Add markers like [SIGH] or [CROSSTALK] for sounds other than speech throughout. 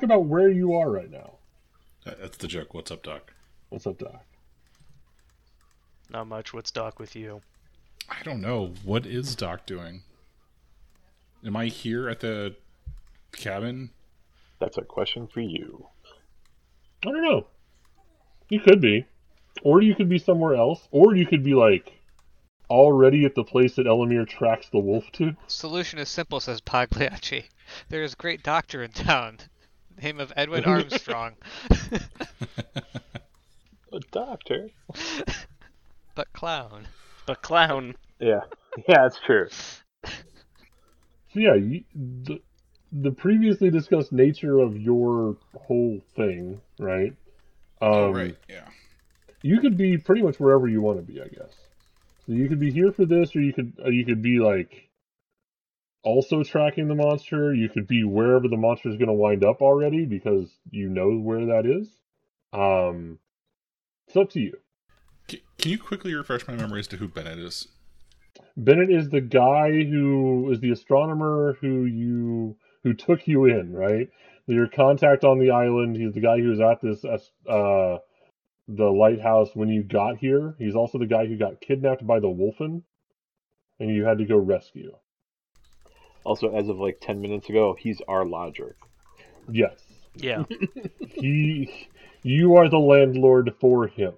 talk. About where you are right now. Uh, that's the joke. What's up, Doc? What's up, Doc? Not much. What's Doc with you? I don't know. What is Doc doing? Am I here at the cabin? That's a question for you. I don't know. You could be. Or you could be somewhere else. Or you could be like already at the place that Elomyr tracks the wolf to. Solution is simple, says Pagliacci. There is a great doctor in town. Name of Edwin [LAUGHS] Armstrong. [LAUGHS] A doctor? but clown. But clown. Yeah. Yeah, that's true. So yeah, you, the the previously discussed nature of your whole thing, right? Um, oh, right. Yeah. You could be pretty much wherever you want to be, I guess. So you could be here for this, or you could uh, you could be like also tracking the monster. You could be wherever the monster is going to wind up already because you know where that is. Um, it's up to you. Can you quickly refresh my memory as to who Bennett is? Bennett is the guy who is the astronomer who you who took you in, right? Your contact on the island. He's the guy who was at this uh the lighthouse when you got here. He's also the guy who got kidnapped by the Wolfen, and you had to go rescue. Also, as of like 10 minutes ago, he's our lodger. Yes, Yeah. [LAUGHS] he. You are the landlord for him.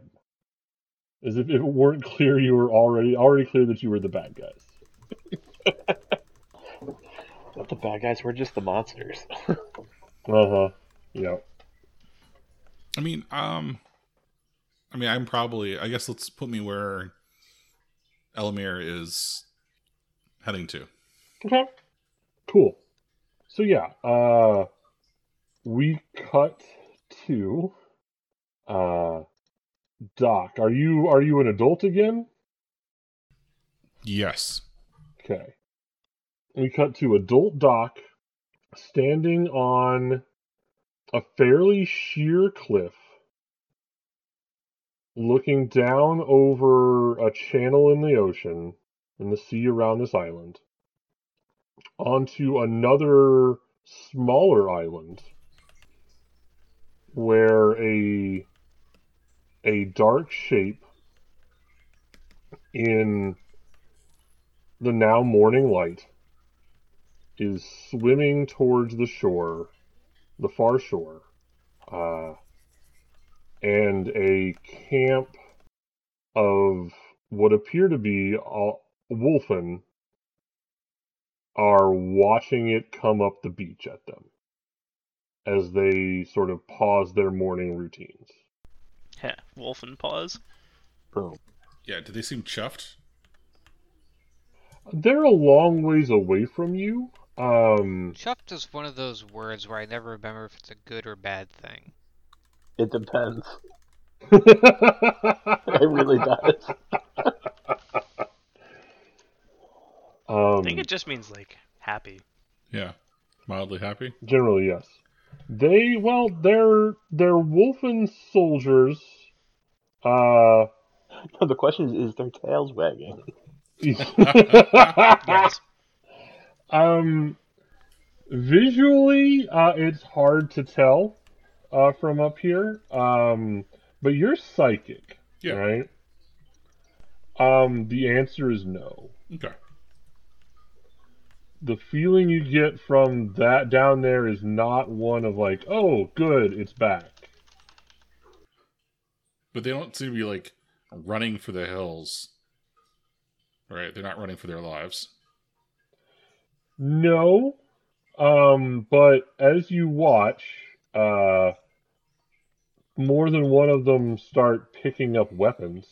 As if it weren't clear, you were already already clear that you were the bad guys. [LAUGHS] Not the bad guys, we're just the monsters. [LAUGHS] Uh huh. Yeah. I mean, um, I mean, I'm probably. I guess let's put me where Elomyr is heading to. Okay. Cool. So yeah, uh we cut to uh Doc. Are you are you an adult again? Yes. Okay. We cut to adult Doc standing on a fairly sheer cliff looking down over a channel in the ocean in the sea around this island onto another smaller island where a a dark shape in the now morning light is swimming towards the shore the far shore uh, and a camp of what appear to be uh, wolfen are watching it come up the beach at them as they sort of pause their morning routines. Yeah, Wolf and pause. Boom. Yeah. do they seem chuffed? They're a long ways away from you. Um, Chuffed is one of those words where I never remember if it's a good or bad thing. It depends. [LAUGHS] [LAUGHS] It really does. [LAUGHS] um, I think it just means like happy. Yeah. Mildly happy. generally yes. They well, they're they're wolfen soldiers. Uh, [LAUGHS] No, the question is, is their tails wagging? [LAUGHS] Yes. Um, visually, uh, it's hard to tell uh, from up here. Um, but you're psychic, Yeah. right? Um, the answer is no. Okay. The feeling you get from that down there is not one of like, oh, good, it's back. But they don't seem to be like running for the hills. Right? They're not running for their lives. No. Um, but as you watch, uh, more than one of them start picking up weapons.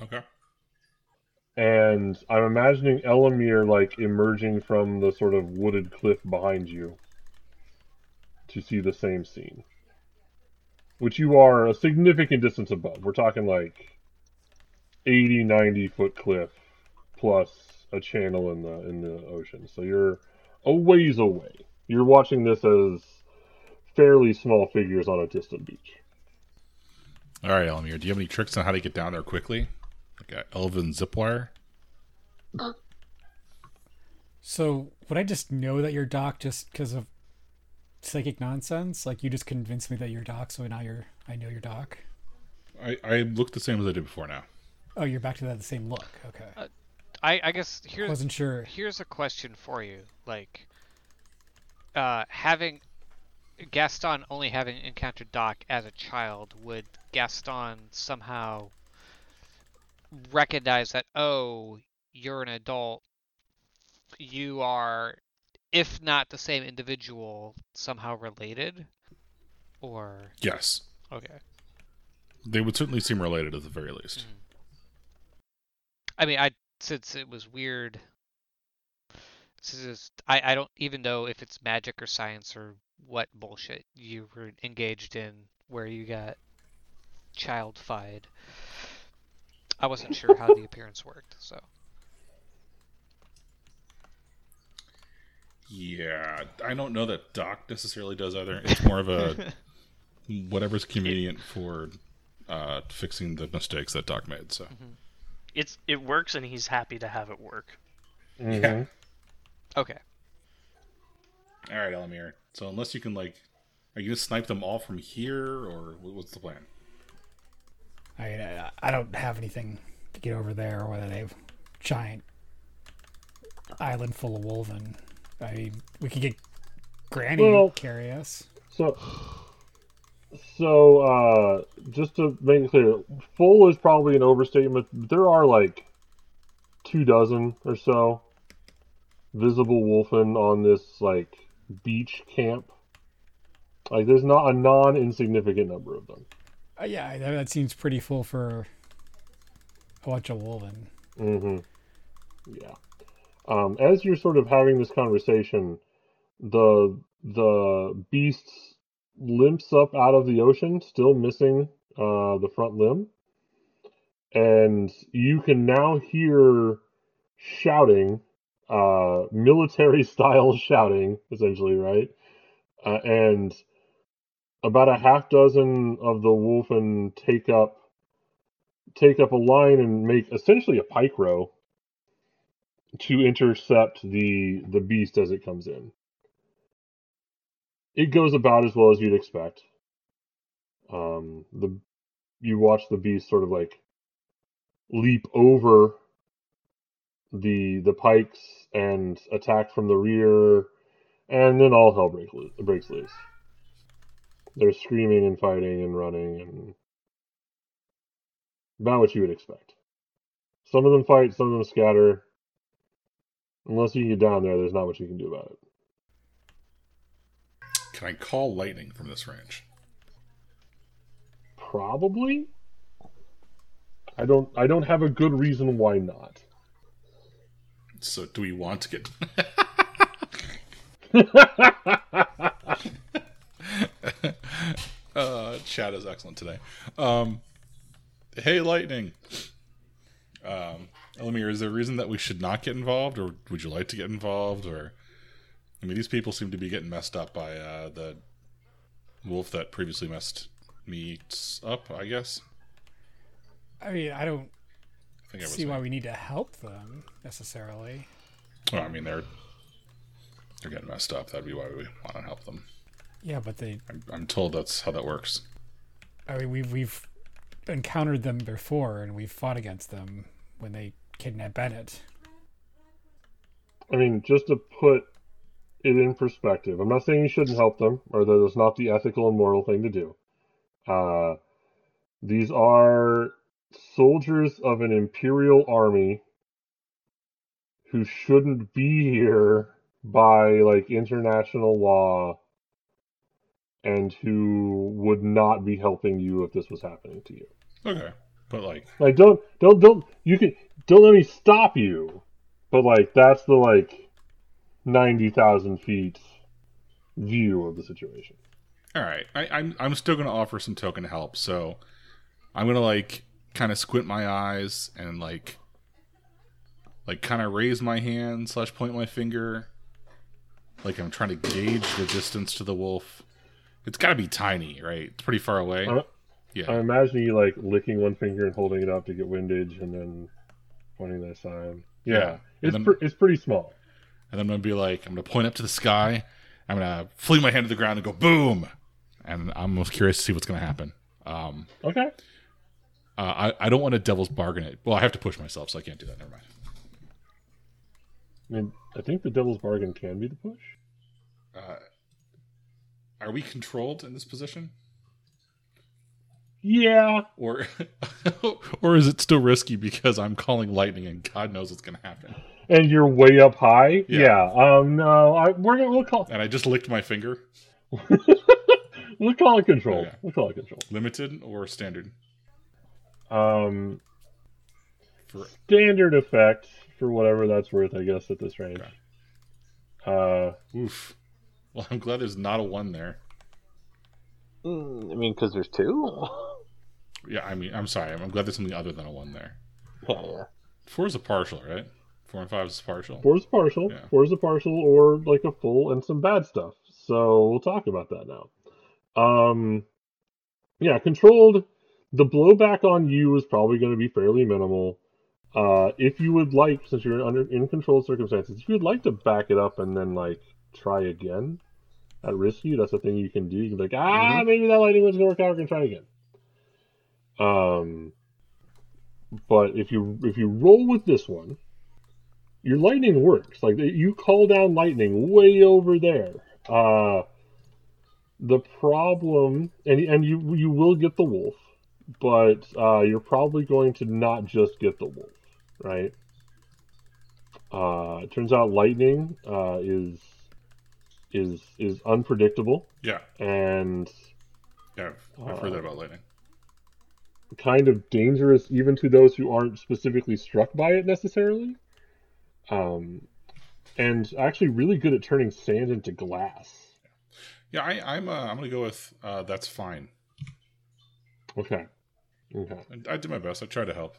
Okay. And I'm imagining Elomyr like emerging from the sort of wooded cliff behind you to see the same scene. Which you are a significant distance above. We're talking like 80, 90 foot cliff plus a channel in the in the ocean. So you're a ways away. You're watching this as fairly small figures on a distant beach. All right, Elomyr. Do you have any tricks on how to get down there quickly? Like a elven zip wire. So would I just know that you're Doc just because of psychic nonsense? Like you just convinced me that you're Doc, so now you're I know you're Doc. I, I look the same as I did before now. Oh, you're back to that the same look. Okay, Uh, I I guess here's wasn't sure. here's a question for you. Like, uh, having Gaston only having encountered Doc as a child, would Gaston somehow recognize that, oh, you're an adult, you are, if not the same individual, somehow related? Or, Yes, okay. they would certainly seem related at the very least. Hmm. I mean, I since it was weird. This is I I don't even know if it's magic or science or what bullshit you were engaged in where you got child-fied. I wasn't sure how the [LAUGHS] appearance worked, so Yeah, I don't know that Doc necessarily does either. It's more of a [LAUGHS] whatever's convenient for uh, fixing the mistakes that Doc made. So It's it works, and he's happy to have it work. Mhm. okay. all right, Elomyr. So unless you can like, are you gonna snipe them all from here, or what's the plan? I I, I don't have anything to get over there, whether they have giant island full of wolven. I mean, we could get Granny Well- carry us. So, so uh, just to make it clear, full is probably an overstatement. but There are like two dozen or so visible wolfen on this like beach camp. Like, there's not a non-insignificant number of them. Uh, yeah, that, that seems pretty full for a bunch of wolven. hmm Yeah. Um, as you're sort of having this conversation, the the beast limps up out of the ocean, still missing uh, the front limb, and you can now hear shouting, uh, military [LAUGHS] style shouting, essentially, right? Uh, and about a half dozen of the wolfen take up take up a line and make essentially a pike row to intercept the the beast as it comes in. It goes about as well as you'd expect. Um, the you watch the beast sort of like leap over the the pikes and attack from the rear, and then all hell break breaks loose. They're screaming and fighting and running and about what you would expect. Some of them fight, some of them scatter. Unless you can get down there, there's not much you can do about it. Can I call lightning from this range? Probably. I don't. I don't have a good reason why not. So do we want to get? [LAUGHS] [LAUGHS] [LAUGHS] chat is excellent today. Um, hey, lightning. Um, Elomyr, is there a reason that we should not get involved, or would you like to get involved? Or, I mean, these people seem to be getting messed up by uh, the wolf that previously messed me up. I guess. I mean, I don't I think I see why we need to help them necessarily. Well, I mean, they're they're getting messed up. That'd be why we want to help them. Yeah, but they. I'm, I'm told that's how that works. I mean, we've we've encountered them before, and we've fought against them when they kidnapped Bennett. I mean, just to put it in perspective, I'm not saying you shouldn't help them or that it's not the ethical and moral thing to do. Uh, these are soldiers of an imperial army who shouldn't be here by like international law and who would not be helping you if this was happening to you. Okay, but like, Like don't don't don't you can don't let me stop you. But like that's the like ninety thousand feet view of the situation. all right, I, I'm I'm still gonna offer some token help. So I'm gonna like kind of squint my eyes and like like kind of raise my hand slash point my finger, like I'm trying to gauge the distance to the wolf. It's got to be tiny, right? It's pretty far away. Yeah. I'm imagining you like licking one finger and holding it up to get windage, and then pointing that side. Yeah, Yeah. it's pre- it's pretty small. and I'm gonna be like, I'm gonna point up to the sky. I'm gonna fling my hand to the ground and go boom. And I'm most curious to see what's gonna happen. Um, Okay. uh, I I don't want to devil's bargain it. Well, I have to push myself, so I can't do that. Never mind. I mean, I think the devil's bargain can be the push. Uh, are we controlled in this position, Yeah. or [LAUGHS] or is it still risky because I'm calling lightning and God knows what's gonna happen? And you're way up high. Yeah. Yeah. Um. No. I we're gonna we'll call And I just licked my finger. [LAUGHS] we'll call it control. Okay. We'll call it control. Limited or standard? Um. For Standard effect for whatever that's worth, I guess, at this range. Uh. oof. Well, I'm glad there's not a one there. Mm, I mean, because there's two. [LAUGHS] Yeah, I mean, I'm sorry. I'm glad there's something other than a one there. yeah, yeah. Four is a partial, right? Four and five is partial. Four is partial. Yeah. Four is a partial or like a full and some bad stuff. So we'll talk about that now. Um, yeah, controlled. The blowback on you is probably going to be fairly minimal. Uh, if you would like, since you're under in controlled circumstances, if you would like to back it up and then like try again at risky, that's a thing you can do. You can be like, ah, maybe that lightning wasn't to work out. We're to try again. Um, but if you if you roll with this one, your lightning works. Like you call down lightning way over there. Uh, the problem, and and you you will get the wolf, but uh, you're probably going to not just get the wolf, right? Uh, it turns out lightning uh, is is is unpredictable Yeah, and yeah. I've, heard that about lightning. kind of dangerous even to those who aren't specifically struck by it necessarily. Um, and actually really good at turning sand into glass. Yeah, I, I'm. Uh, I'm gonna go with. Uh, that's fine. Okay. Okay. I, I did my best. I tried to help.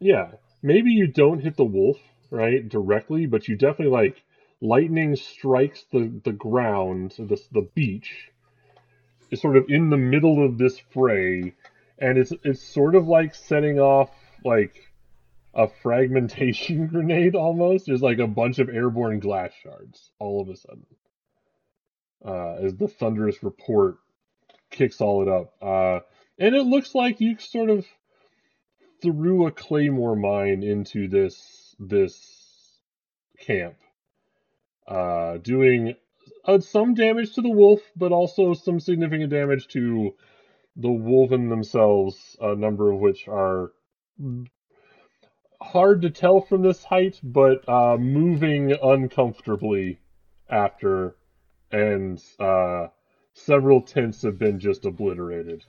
Yeah. Maybe you don't hit the wolf, right, directly, but you definitely like lightning strikes the, the ground, the, the beach, is sort of in the middle of this fray, and it's it's sort of like setting off like a fragmentation [LAUGHS] grenade almost. There's like a bunch of airborne glass shards all of a sudden. Uh, as the thunderous report kicks all it up. Uh, and it looks like you sort of threw a claymore mine into this this camp, uh, doing uh, some damage to the wolf, but also some significant damage to the wolven themselves. A number of which are hard to tell from this height, but uh, moving uncomfortably after, and uh, several tents have been just obliterated.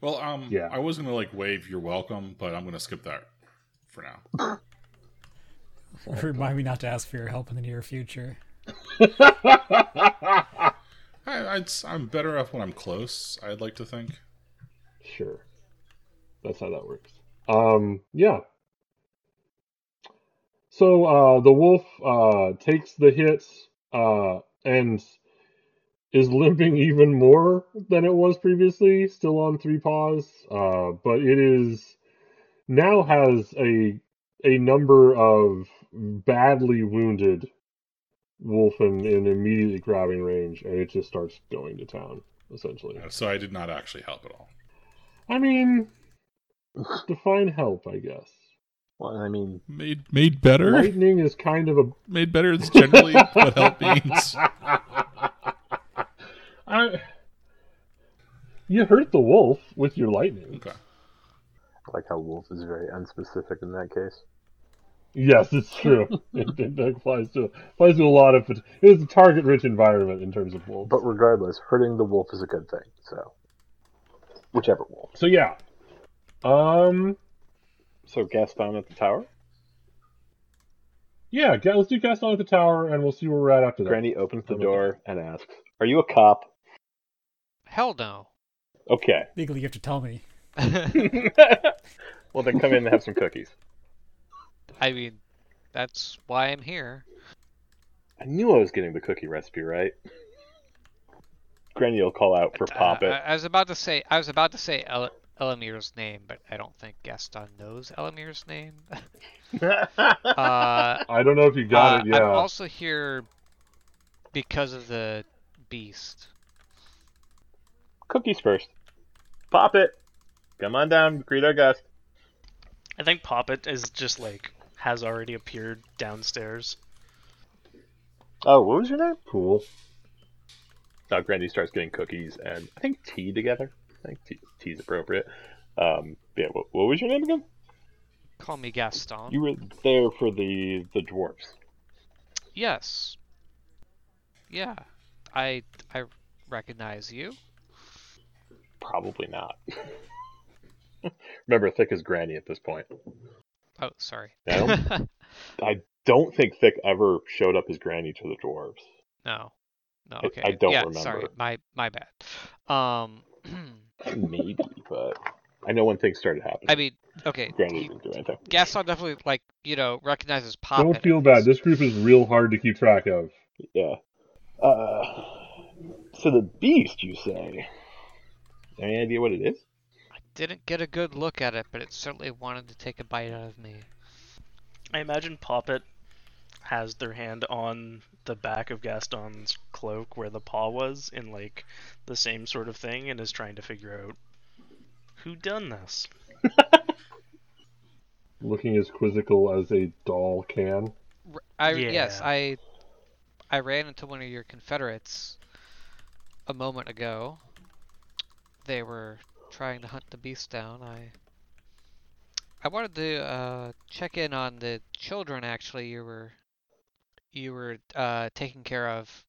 Well, um, Yeah. I was gonna like wave "You're welcome," but I'm gonna skip that for now. [LAUGHS] [LAUGHS] Remind me not to ask for your help in the near future. [LAUGHS] I, I'd, I'm better off when I'm close. I'd like to think. Sure. That's how that works. Um, yeah. So uh, the wolf uh, takes the hit uh, and is limping even more than it was previously, still on three paws. Uh, but it is now has a a number of badly wounded wolf in, in immediately grabbing range, and it just starts going to town, essentially. So I did not actually help at all. I mean, define help, I guess. Well, I mean, Made made better. Lightning is kind of a. Made better is generally [LAUGHS] what help means. I. You hurt the wolf with your lightning. Okay. I like how wolf is very unspecific in that case. Yes, it's true. [LAUGHS] it, it applies to applies to a lot of. It was a target-rich environment in terms of wolves. But regardless, hurting the wolf is a good thing. So, whichever wolf. So yeah, um, So Gaston at the tower. yeah. Let's do Gaston at the tower, and we'll see where we're at after that. Granny opens the door and asks, "Are you a cop?" Hell no. Okay. Legally, you have to tell me. [LAUGHS] [LAUGHS] well, then come in and have some cookies. I mean, that's why I'm here. I knew I was getting the cookie recipe right. Granny will call out for Uh, Poppet. I, I was about to say I was about to say El- Elomyr's name, but I don't think Gaston knows Elomyr's name. [LAUGHS] uh, I don't know if you got uh, it. Yeah. I'm also here because of the beast. Cookies first. Poppet, come on down, greet our guest. I think Poppet is just like has already appeared downstairs. Oh, what was your name? Cool. Now Granny starts getting cookies and I think tea together. I think tea, tea's appropriate. Um, yeah, what, what was your name again? Call me Gaston. You were there for the the dwarfs. Yes. Yeah. I I recognize you. Probably not. [LAUGHS] Remember, Thick is Granny at this point. Oh, sorry. [LAUGHS] I don't, I don't think Thick ever showed up as Granny to the dwarves. no. No, okay. I don't yeah, remember. Sorry, my my bad. Um [CLEARS THROAT] Maybe, but I know when things started happening. I mean, okay. Granny didn't do anything. Gaston definitely like, you know, recognizes Pop. Don't feel bad. This group is real hard to keep track of. Yeah. Uh, so the beast, you say? Any idea what it is? Didn't get a good look at it, but it certainly wanted to take a bite out of me. I imagine Poppet has their hand on the back of Gaston's cloak where the paw was in like the same sort of thing and is trying to figure out who done this. [LAUGHS] Looking as quizzical as a doll can. R- I yes, I I ran into one of your Confederates a moment ago. They were trying to hunt the beast down. I I wanted to uh, check in on the children. Actually, you were you were uh, taking care of.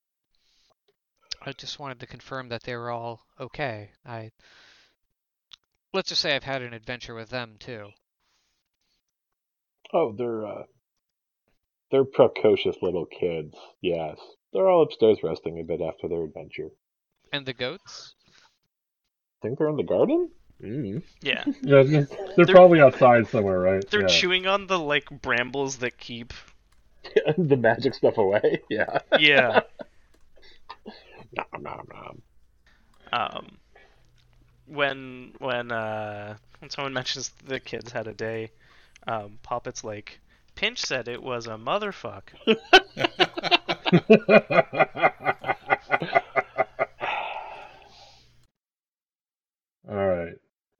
I just wanted to confirm that they were all okay. I let's just say I've had an adventure with them too. Oh, they're uh, they're precocious little kids. Yes, they're all upstairs resting a bit after their adventure. And the goats? Think they're in the garden? Mm. Yeah. [LAUGHS] Yeah, I was gonna- they're, They're- probably outside somewhere, right? They're yeah. chewing on the like brambles that keep [LAUGHS] the magic stuff away. [LAUGHS] Yeah. Yeah. nom, nom, nom. um when when uh when someone mentions the kids had a day, um Poppet's like Pinch said it was a motherfuck. All right.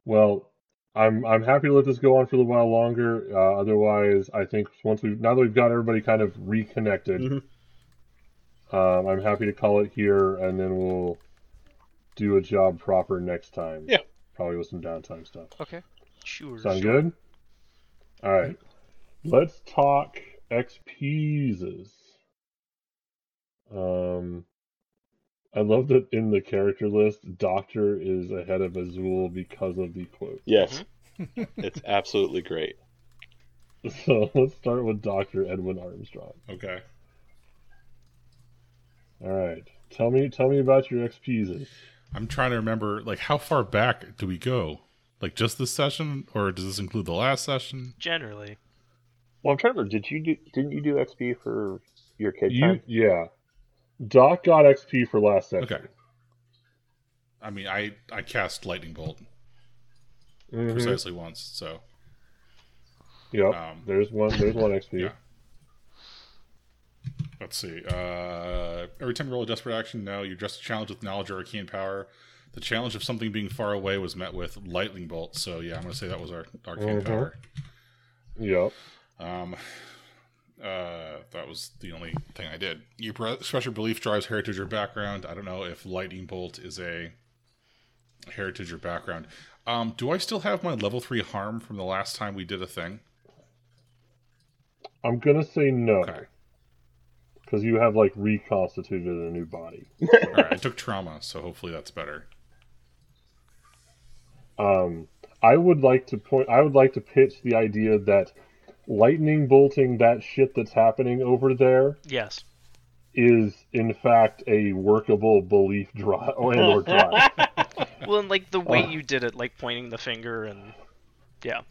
Well, I'm I'm happy to let this go on for a little while longer. Uh, otherwise, I think once we have now that we've got everybody kind of reconnected, Mhm. um, I'm happy to call it here, and then we'll do a job proper next time. Yeah. Probably with some downtime stuff. Okay. Sure. Sound sure. good? All right. Let's talk XPs. Um, I love that in the character list, Doctor is ahead of Azul because of the quote. Yes, mm-hmm. [LAUGHS] it's absolutely great. [LAUGHS] So let's start with Doctor Edwin Armstrong. Okay. All right. Tell me, tell me about your XPs. I'm trying to remember, like, how far back do we go? Like, just this session, or does this include the last session? Generally. Well, I'm trying to remember. Did you do? Didn't you do XP for your kid You, time? yeah. Doc got XP for last session. Okay. I mean, I I cast lightning bolt Mhm. precisely once, so Yep. Um, there's one. There's one XP. [LAUGHS] yeah. Let's see. Uh, every time you roll a desperate action, no, you address a challenge with knowledge or arcane power. The challenge of something being far away was met with lightning bolt. So yeah, I'm gonna say that was our arcane Mhm. power. Yep. Um, uh, that was the only thing I did. You your belief drives heritage or background. I don't know if lightning bolt is a heritage or background. Um, do I still have my level three harm from the last time we did a thing? I'm gonna say no. Okay. Because you have like reconstituted a new body. All right, I took trauma, so hopefully that's better. Um, I would like to point. I would like to pitch the idea that lightning bolting that shit that's happening over there Yes. is in fact a workable belief drive and or drive. Well, and like the way Uh. you did it, like pointing the finger and yeah,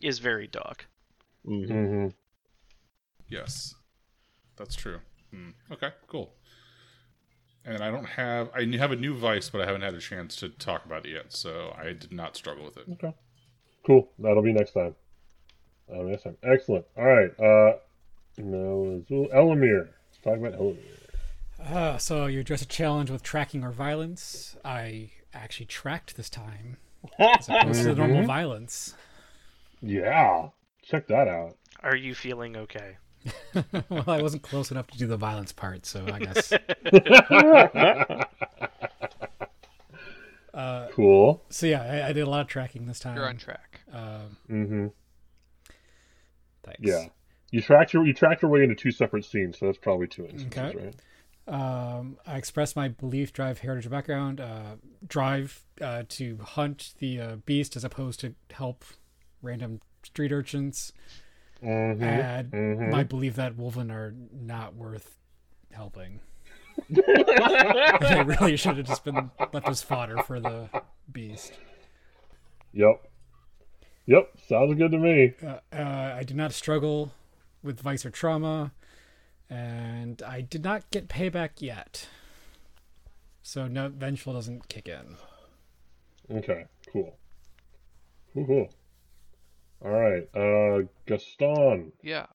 is very Doc. Mhm. hmm Yes, that's true. Hmm. Okay, cool. and I don't have. I have a new vice, but I haven't had a chance to talk about it yet, so I did not struggle with it. Okay. Cool. That'll be next time. That'll be time. Excellent. All right. Uh, no, Azul Elomyr. Let's talk about Elomyr. Uh, so you address a challenge with tracking or violence. I actually tracked this time, as [LAUGHS] opposed to the normal Mhm. violence. Yeah. Check that out. Are you feeling okay? [LAUGHS] well, I wasn't close enough to do the violence part, so I guess. [LAUGHS] Uh, cool. so yeah, I, I did a lot of tracking this time. You're on track. Um, Mm-hmm. Thanks. Yeah. You tracked your you tracked your way into two separate scenes, so that's probably two instances, Okay. right? Um, I express my belief, drive, heritage, background. Uh, drive uh, to hunt the uh, beast as opposed to help random street urchins. Mm-hmm. And mhm. my belief that Wolven are not worth helping. [LAUGHS] they really should have just been left as fodder for the beast. Yep. Yep. Sounds good to me. Uh, uh, I did not struggle with vice or trauma, and I did not get payback yet. So no, vengeful doesn't kick in. Okay. Cool. Cool. Cool. All right. Uh, Gaston. Yeah.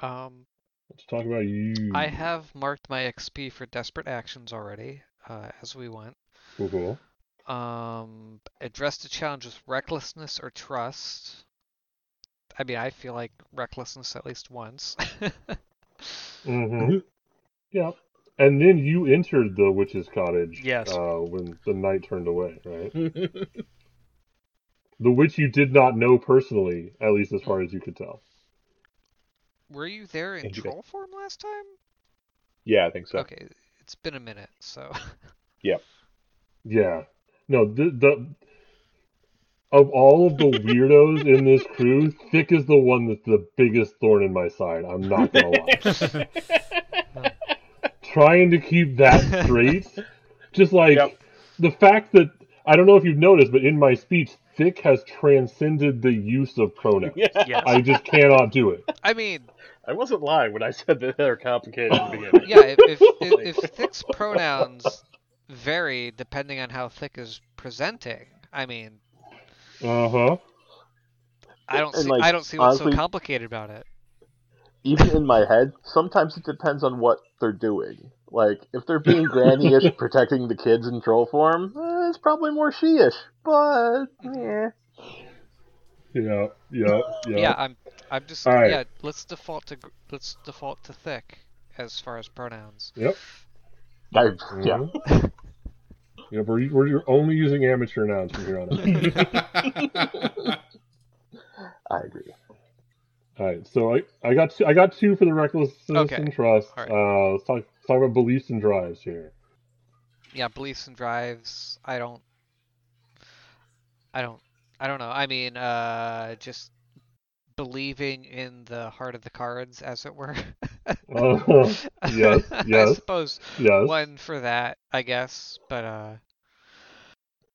Um, Let's talk about you. I have marked my XP for desperate actions already, uh, as we went. Cool. Cool. Um, address the challenge with recklessness or trust. I mean, I feel like recklessness at least once. Mm-hmm. Yeah. And then you entered the witch's cottage. Yes. Uh, when the night turned away, right? [LAUGHS] the witch you did not know personally, at least as far as you could tell. Were you there in Thank you, guys. troll form last time? Yeah, I think so. Okay, it's been a minute, so [LAUGHS] yeah. Yeah. No, the the of all of the weirdos in this crew, Thick is the one that's the biggest thorn in my side. I'm not gonna lie. [LAUGHS] Trying to keep that straight, just like Yep. the fact that I don't know if you've noticed, but in my speech, Thick has transcended the use of pronouns. Yes. I just cannot do it. I mean, I wasn't lying when I said that they're complicated at the beginning. yeah, if if, if, if [LAUGHS] thick's pronouns vary depending on how thick is presenting, I mean, Uh huh. I don't And, see like, I don't see what's honestly- so complicated about it. Even in my head, sometimes it depends on what they're doing. Like, if they're being [LAUGHS] granny-ish protecting the kids in troll form, eh, it's probably more she-ish. But, yeah. Yeah. Yeah. Yeah. Yeah, I'm I'm just All right. yeah. Let's default to let's default to thick as far as pronouns. Yep. I, yeah. [LAUGHS] Mhm. Yeah, we're, we're only using amateur nouns from here on out. [LAUGHS] I agree. All right, so I, I got two, I got two for the recklessness Okay. and trust. All right. Uh, let's talk let's talk about beliefs and drives here. Yeah, beliefs and drives. I don't. I don't. I don't know. I mean, uh, just believing in the heart of the cards, as it were. [LAUGHS] Uh, [LAUGHS] yes, I yes, suppose yes. one for that, I guess. But uh,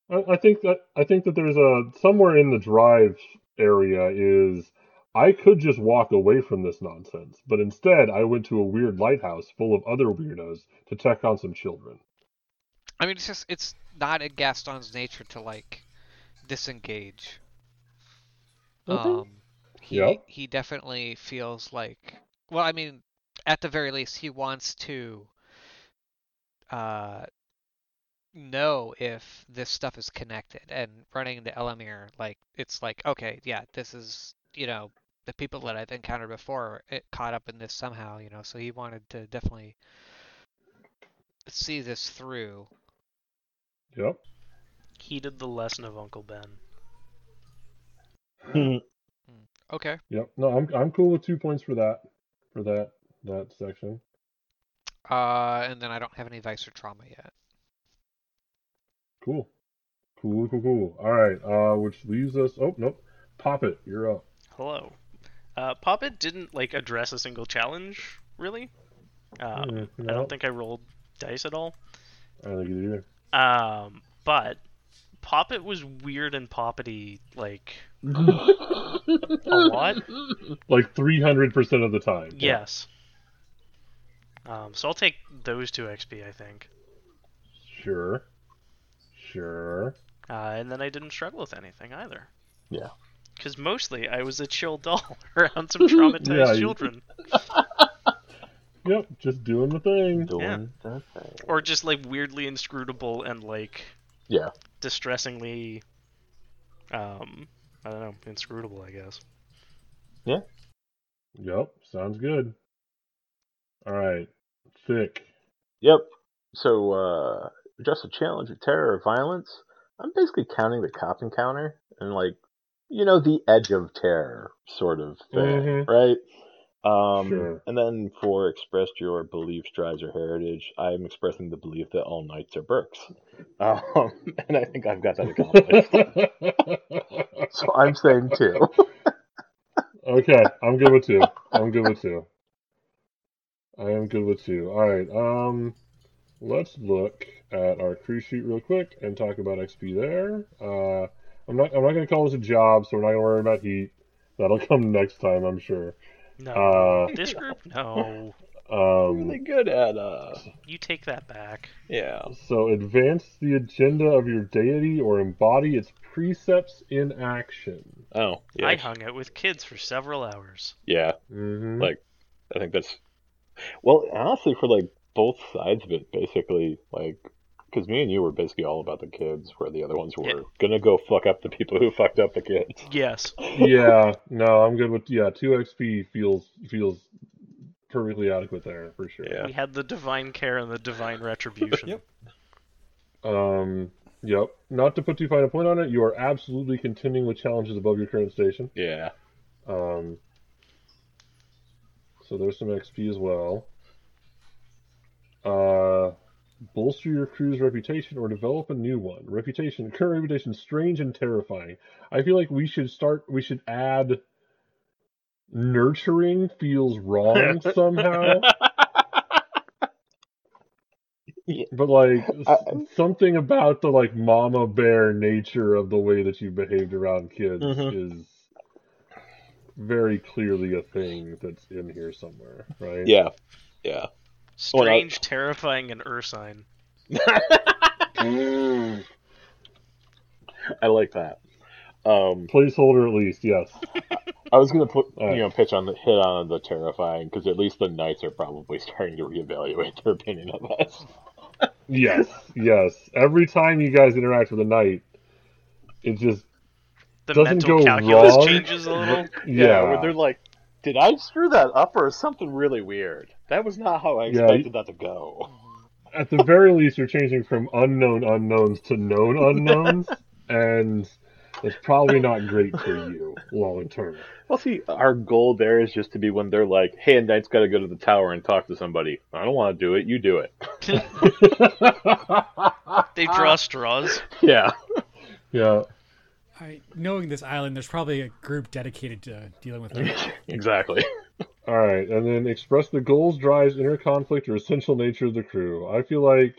I, I think that I think that there's a somewhere in the drive area is I could just walk away from this nonsense, but instead I went to a weird lighthouse full of other weirdos to check on some children. I mean, it's just it's not in Gaston's nature to like disengage. Okay. Um, he Yep. he definitely feels like well, I mean, at the very least, he wants to uh know if this stuff is connected and running into Elomyr like it's like okay yeah this is you know the people that I've encountered before it caught up in this somehow you know so he wanted to definitely see this through Yep. Heeded the lesson of Uncle Ben. okay Yep. No, I'm I'm cool with two points for that for that that section. uh and then I don't have any vice or trauma yet Cool. Cool, cool, cool. All right. Uh, which leaves us. Oh nope. Poppet. You're up. Hello. Uh, Poppet didn't like address a single challenge, really. Uh, Hmm, I don't think I rolled dice at all. I don't think you do either. Um, but Poppet was weird and poppety like [LAUGHS] a lot. Like 300% of the time. Yes. Um, so I'll take those two XP, I think. Sure. Sure. Uh, and then I didn't struggle with anything either. Yeah. Because mostly I was a chill doll [LAUGHS] around some [LAUGHS] traumatized Yeah, children. [LAUGHS] Yep, just doing the thing. Doing Yeah. the thing. Or just like weirdly inscrutable and like Yeah. distressingly, um, I don't know, inscrutable, I guess. Yeah. Yep, sounds good. All right, thick. Yep. So, uh, just a challenge of terror or violence. I'm basically counting the cop encounter and like, you know, the edge of terror sort of thing, Mhm. right? Um, Sure. And then for expressed your beliefs, drives, or heritage, I'm expressing the belief that all knights are Burks. [LAUGHS] Um, and I think I've got that accomplished. [LAUGHS] so I'm saying two. [LAUGHS] okay, I'm good with two. I'm good with two. I am good with two. All right. Um, let's look at our crew sheet real quick and talk about XP there. Uh, I'm not. I'm not going to call this a job, so we're not going to worry about heat. That'll [LAUGHS] come next time, I'm sure. No. Uh, this group? No. [LAUGHS] Um, really good at, uh, You take that back. yeah. So advance the agenda of your deity or embody its precepts in action. Oh, yeah. I hung out with kids for several hours. Yeah. Mm-hmm. Like, I think that's well, honestly, for like both sides of it, basically, like, because me and you were basically all about the kids, where the other ones were Yeah. gonna go fuck up the people who [LAUGHS] fucked up the kids. Yes. yeah, no, I'm good with yeah. Two XP feels feels perfectly adequate there for sure. Yeah. We had the divine care and the divine retribution. [LAUGHS] Yep. Um. Yep. Not to put too fine a point on it, you are absolutely contending with challenges above your current station. Yeah. Um. So there's some XP as well. Uh, bolster your crew's reputation or develop a new one. Reputation, current reputation, strange and terrifying. I feel like we should start. We should add. Nurturing feels wrong [LAUGHS] somehow, but like I- s- something about the like mama bear nature of the way that you behaved around kids Mhm. is very clearly a thing that's in here somewhere, right? Yeah. Yeah. Well, I- Strange, terrifying, and ursine. [LAUGHS] I like that. Um, Placeholder at least, yes. I was gonna put you know pitch on the hit on the terrifying because at least the knights are probably [LAUGHS] starting to reevaluate their opinion of us. Yes, yes. Every time you guys interact with a knight, it just The Doesn't mental calculus wrong, changes a little. [LAUGHS] yeah. where they're like, "Did I screw that up, or something really weird? That was not how I Yeah, expected that to go." at the very least, you're changing from unknown unknowns to known unknowns, [LAUGHS] and it's probably not great for you long term. Well, see, our goal there is just to be when they're like, "Hey, and knight's got to go to the tower and talk to somebody." I don't want to do it. You do it. [LAUGHS] They draw straws. Yeah. yeah. I, knowing this island, there's probably a group dedicated to dealing with it. [LAUGHS] exactly. [LAUGHS] All right, and then express the goals, drives, inner conflict, or essential nature of the crew. I feel like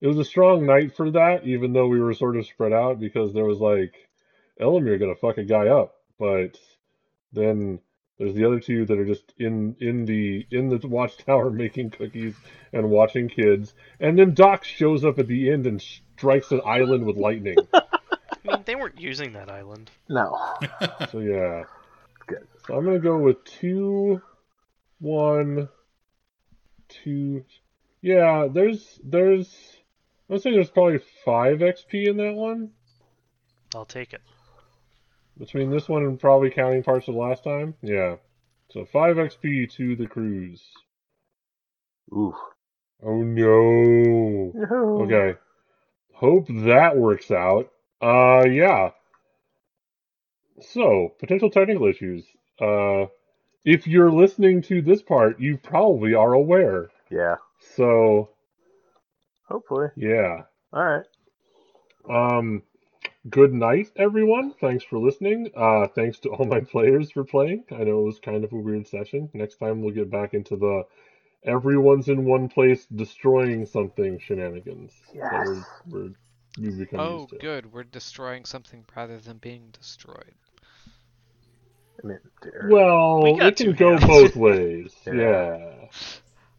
it was a strong night for that, even though we were sort of spread out because there was like Elomyr gonna fuck a guy up, but then there's the other two that are just in in the in the watchtower [LAUGHS] making cookies and watching kids, and then Doc shows up at the end and strikes an island with lightning. I mean, they weren't using that island. [LAUGHS] No. [LAUGHS] So yeah. Good. So I'm gonna go with two, one, two. Yeah, there's there's. Let's say there's probably five XP in that one I'll take it. between this one and probably counting parts of the last time. Yeah. So five XP to the cruise. Oof. Oh no. No. Okay. Hope that works out. Uh, yeah. So, potential technical issues. Uh, if you're listening to this part, you probably are aware. Yeah. So, Hopefully. yeah. All right. Um, good night, everyone. Thanks for listening. Uh, thanks to all my [LAUGHS] players for playing. I know it was kind of a weird session. Next time we'll get back into the everyone's in one place destroying something shenanigans. Yes. we're, we're, we've Oh, good. We're destroying something rather than being destroyed. I mean. Well, We it can two go hands. both [LAUGHS] ways. Yeah. yeah.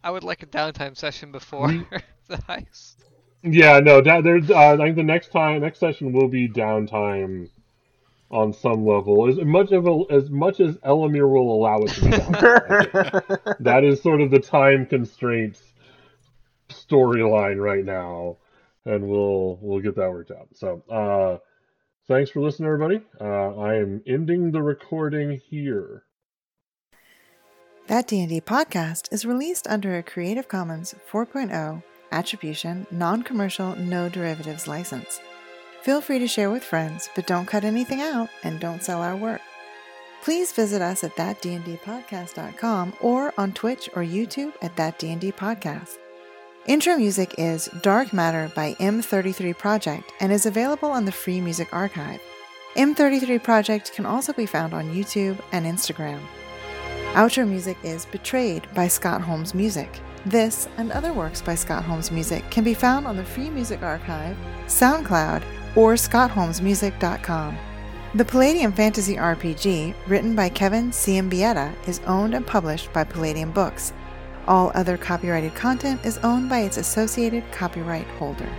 I would like a downtime session before [LAUGHS] the heist. Yeah, no, da- there's. Uh, I think the next time, next session will be downtime on some level. As much of a, as much as Elomyr will allow it to be. Downtime. [LAUGHS] that is sort of the time constraints storyline right now, and we'll we'll get that worked out. So, uh, thanks for listening, everybody. Uh, I am ending the recording here. That D&D podcast is released under a Creative Commons 4.0 attribution, non-commercial, no derivatives license. Feel free to share with friends, but don't cut anything out and don't sell our work. Please visit us at thatdndpodcast.com or on Twitch or YouTube at That D&D Podcast. Intro music is Dark Matter by M33 Project and is available on the Free Music Archive. M33 Project can also be found on YouTube and Instagram. Outro music is Betrayed by Scott Holmes Music. This and other works by Scott Holmes Music can be found on the Free Music Archive, SoundCloud, or scottholmesmusic.com. The Palladium Fantasy RPG, written by Kevin Siembieda, is owned and published by Palladium Books. All other copyrighted content is owned by its associated copyright holder.